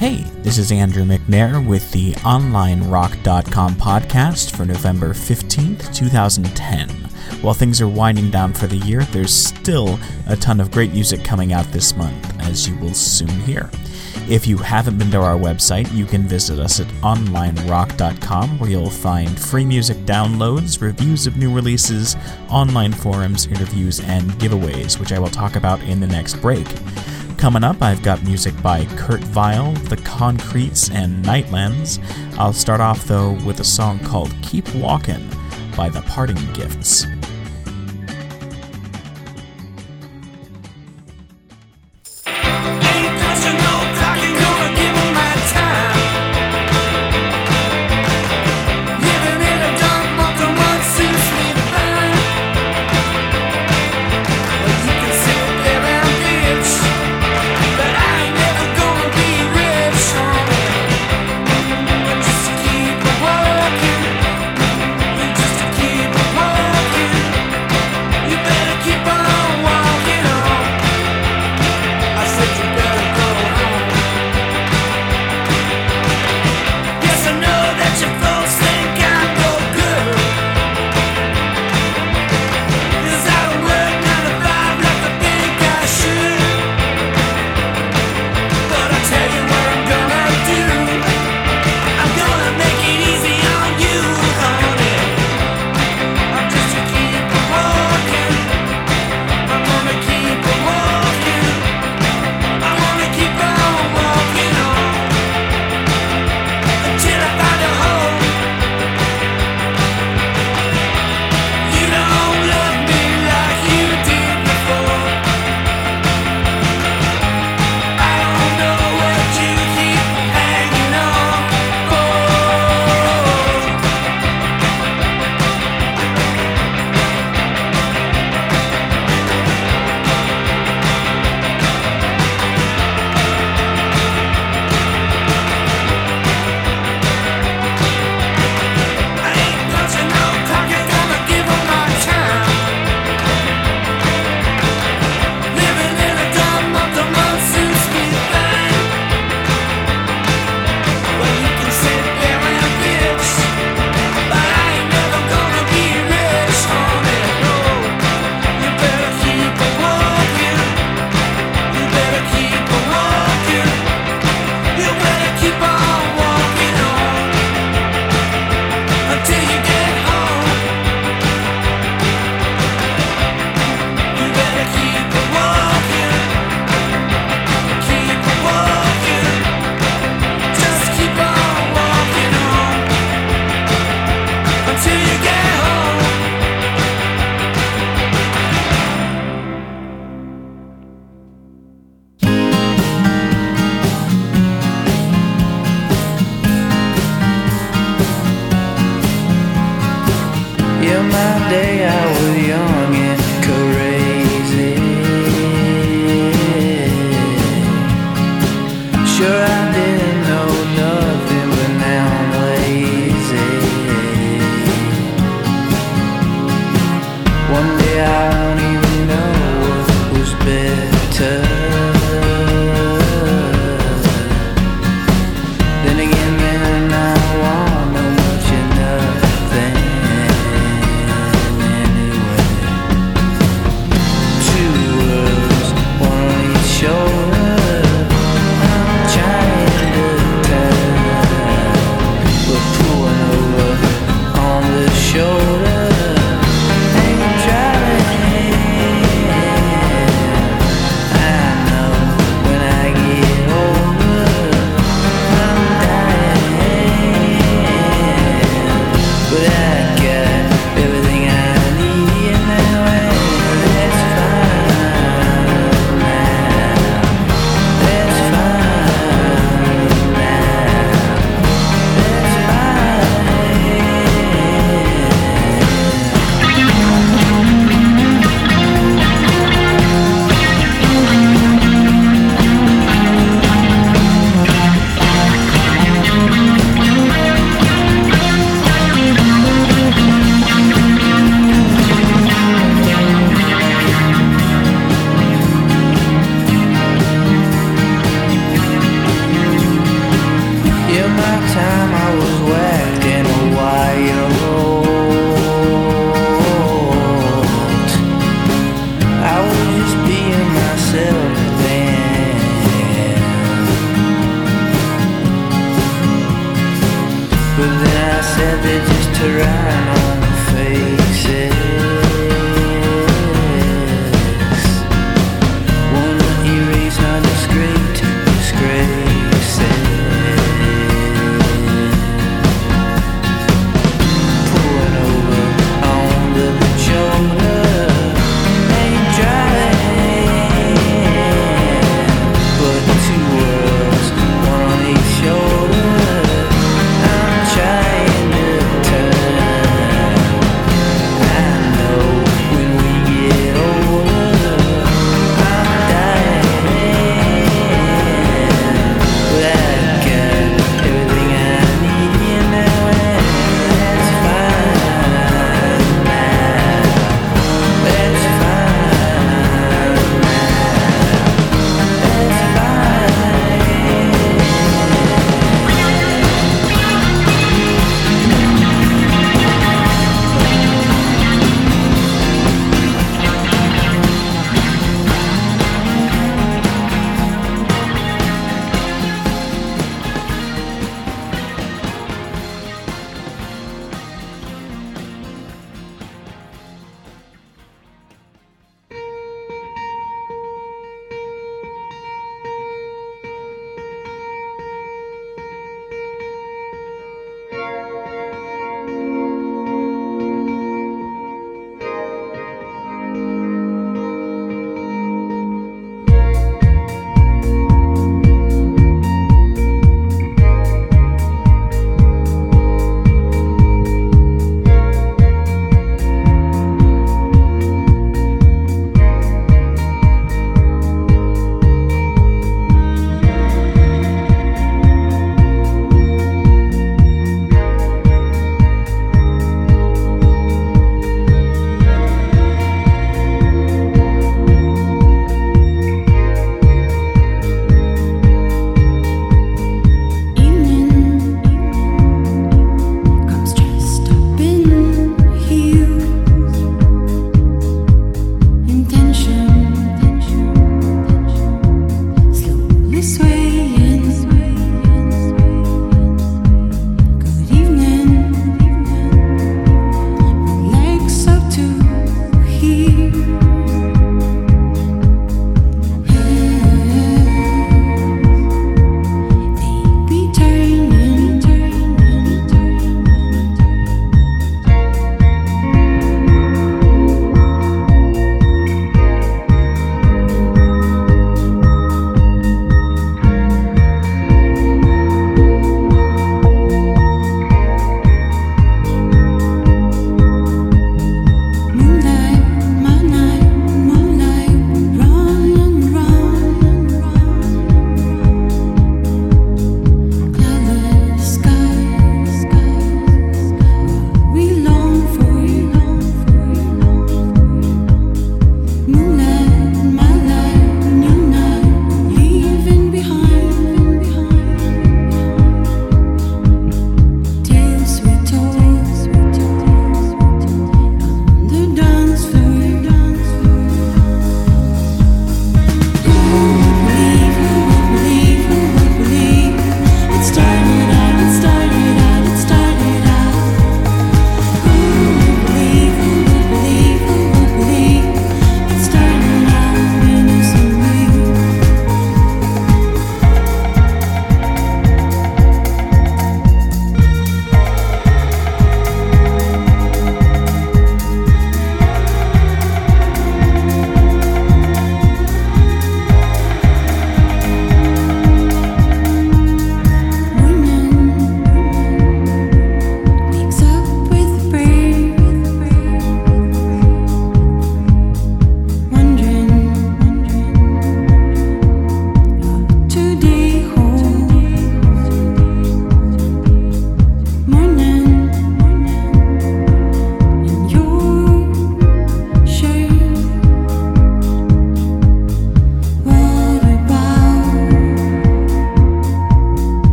Hey, this is Andrew McNair with the OnlineRock.com podcast for November 15th, 2010. While things are winding down for the year, there's still a ton of great music coming out this month, as you will soon hear. If you haven't been to our website, you can visit us at onlinerock.com where you'll find free music downloads, reviews of new releases, online forums, interviews, and giveaways, which I will talk about in the next break. Coming up, I've got music by Kurt Vile, The Concretes, and Nightlands. I'll start off, though, with a song called Keep Walkin' by The Parting Gifts.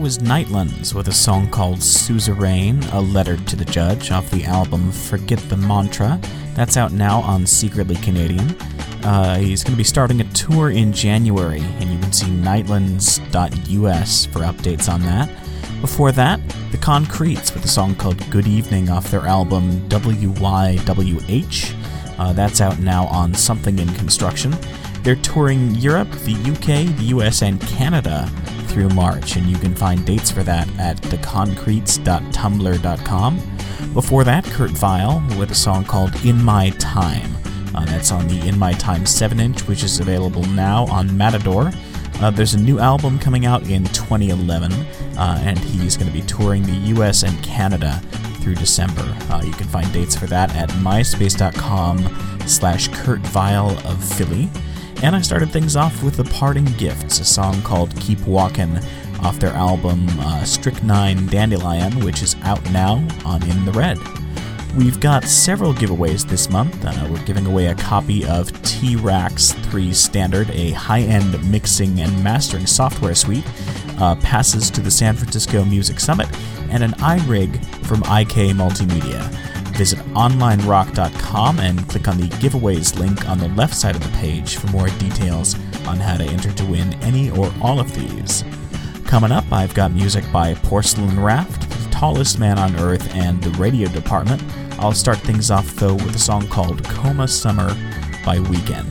Was Nightlands with a song called Suzerain, a letter to the judge, off the album Forget the Mantra. That's out now on Secretly Canadian. Uh, he's going to be starting a tour in January, and you can see nightlands.us for updates on that. Before that, The Concretes with a song called Good Evening off their album WYWH. Uh, that's out now on Something in Construction. They're touring Europe, the UK, the US, and Canada through March, and you can find dates for that at theconcretes.tumblr.com. Before that, Kurt Vile with a song called In My Time. Uh, that's on the In My Time 7 inch, which is available now on Matador. Uh, there's a new album coming out in 2011, uh, and he's going to be touring the US and Canada through December. Uh, you can find dates for that at myspace.com slash Kurt Vile of Philly. And I started things off with The Parting Gifts, a song called Keep Walkin' off their album uh, Strychnine Dandelion, which is out now on In the Red. We've got several giveaways this month. Uh, we're giving away a copy of T-RackS 3 Standard, a high-end mixing and mastering software suite, uh, passes to the San Francisco Music Summit, and an iRig from IK Multimedia. Visit onlinerock.com and click on the giveaways link on the left side of the page for more details on how to enter to win any or all of these. Coming up, I've got music by Porcelain Raft, The Tallest Man on Earth, and The Radio Department. I'll start things off though with a song called Coma Summer by Weekend.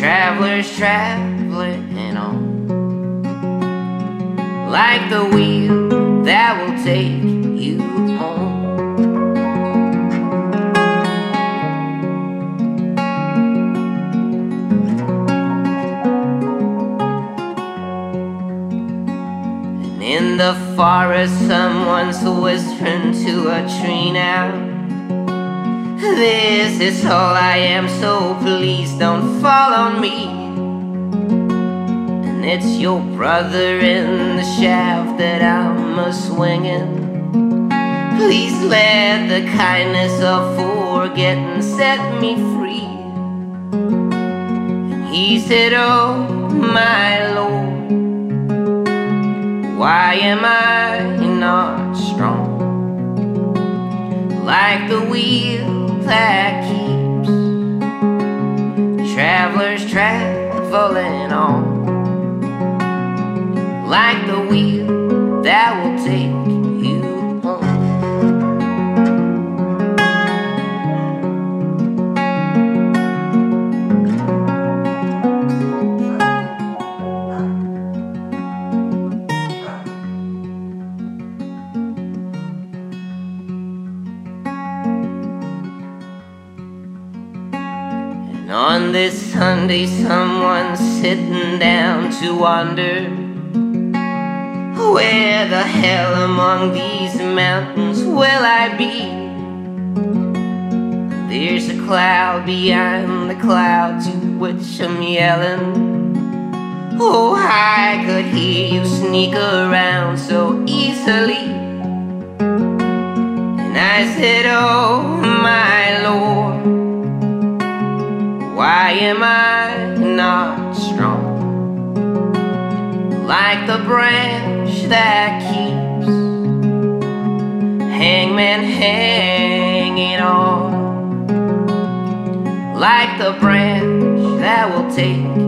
Travelers traveling on. Like the wheel that will take you home. And in the forest, someone's whispering to a tree now. This is all I am, so please don't fall on me. And it's your brother in the shaft that I'm a swinging. Please let the kindness of forgetting set me free. And he said, Oh, my Lord, why am I not strong? Like the wheel that keeps travelers traveling on. Like the wheel that will take Sunday, someone's sitting down to wonder where the hell among these mountains will I be? There's a cloud behind the cloud to which I'm yelling. Oh, I could hear you sneak around so easily. And I said, Oh, my Lord. Why am I not strong? Like the branch that keeps hangman hanging on. Like the branch that will take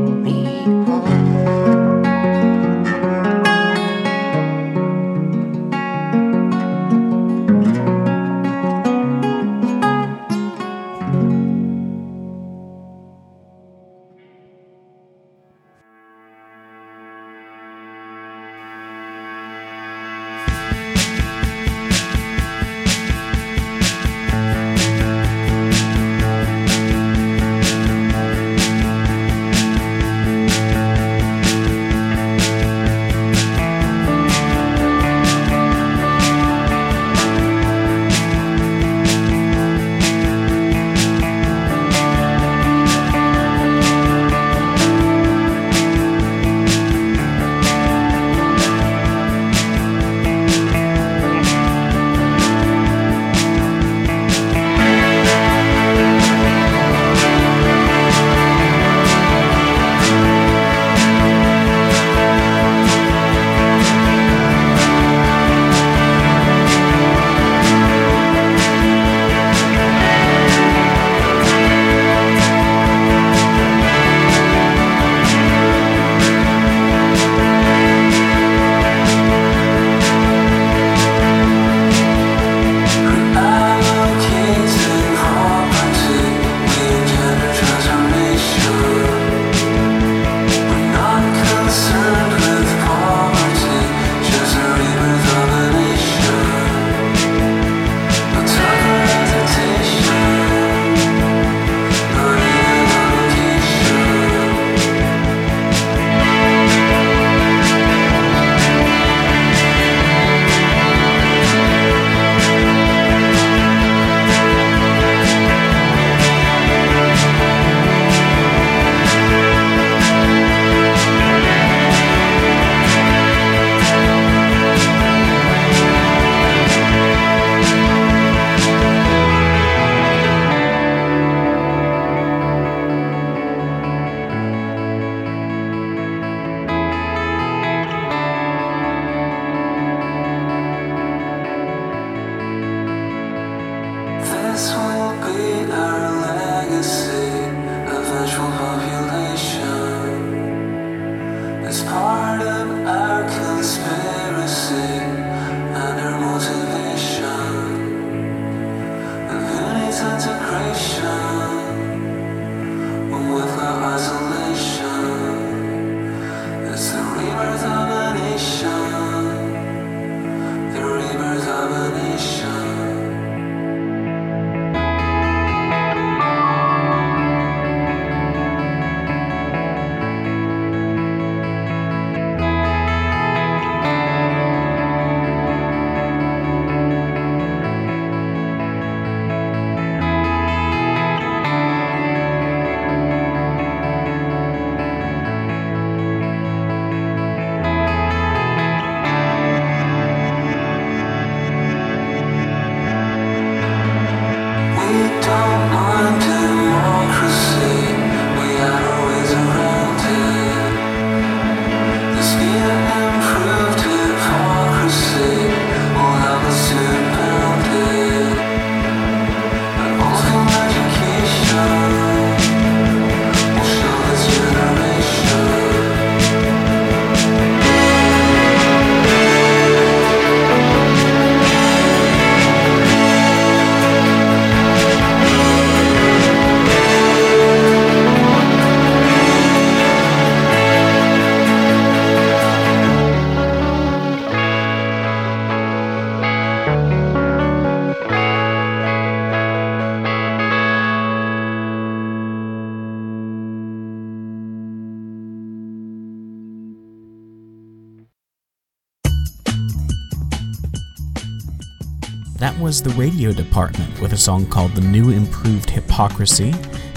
that was the radio department with a song called The New Improved Hypocrisy.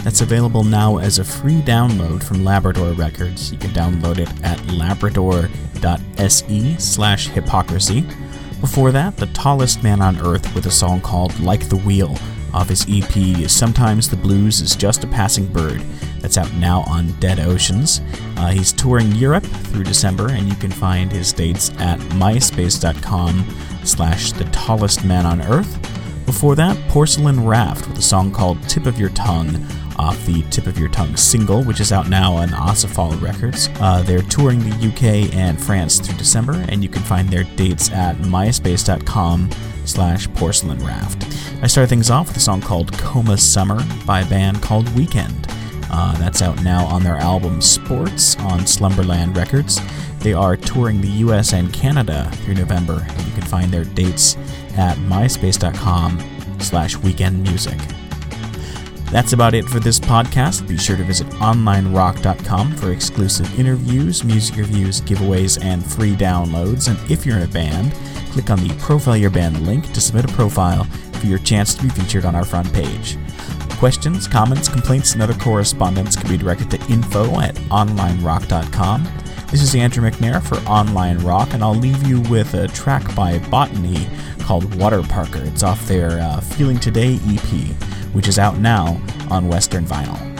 That's available now as a free download from Labrador Records. You can download it at labrador.se slash hypocrisy. Before that, The Tallest Man on Earth with a song called Like the Wheel off his EP Sometimes the Blues is Just a Passing Bird. That's out now on Dead Oceans. Uh, he's touring Europe through December, and you can find his dates at myspace.com slash the tallest man on earth. Before that, Porcelain Raft with a song called Tip of Your Tongue off the Tip of Your Tongue single, which is out now on Acéphale Records. Uh, they're touring the UK and France through December, and you can find their dates at myspace.com slash porcelain raft. I start things off with a song called Coma Summer by a band called Weekend. Uh, that's out now on their album Sports on Slumberland Records. They are touring the US and Canada through November, and you can find their dates at myspace.com slash weekendmusic. That's about it for this podcast. Be sure to visit onlinerock.com for exclusive interviews, music reviews, giveaways, and free downloads. And if you're in a band, click on the Profile Your Band link to submit a profile for your chance to be featured on our front page. Questions, comments, complaints, and other correspondence can be directed to info at onlinerock.com. This is Andrew McNair for Online Rock, and I'll leave you with a track by Botany called Waterparker. It's off their uh, Feeling Today EP, which is out now on Western Vinyl.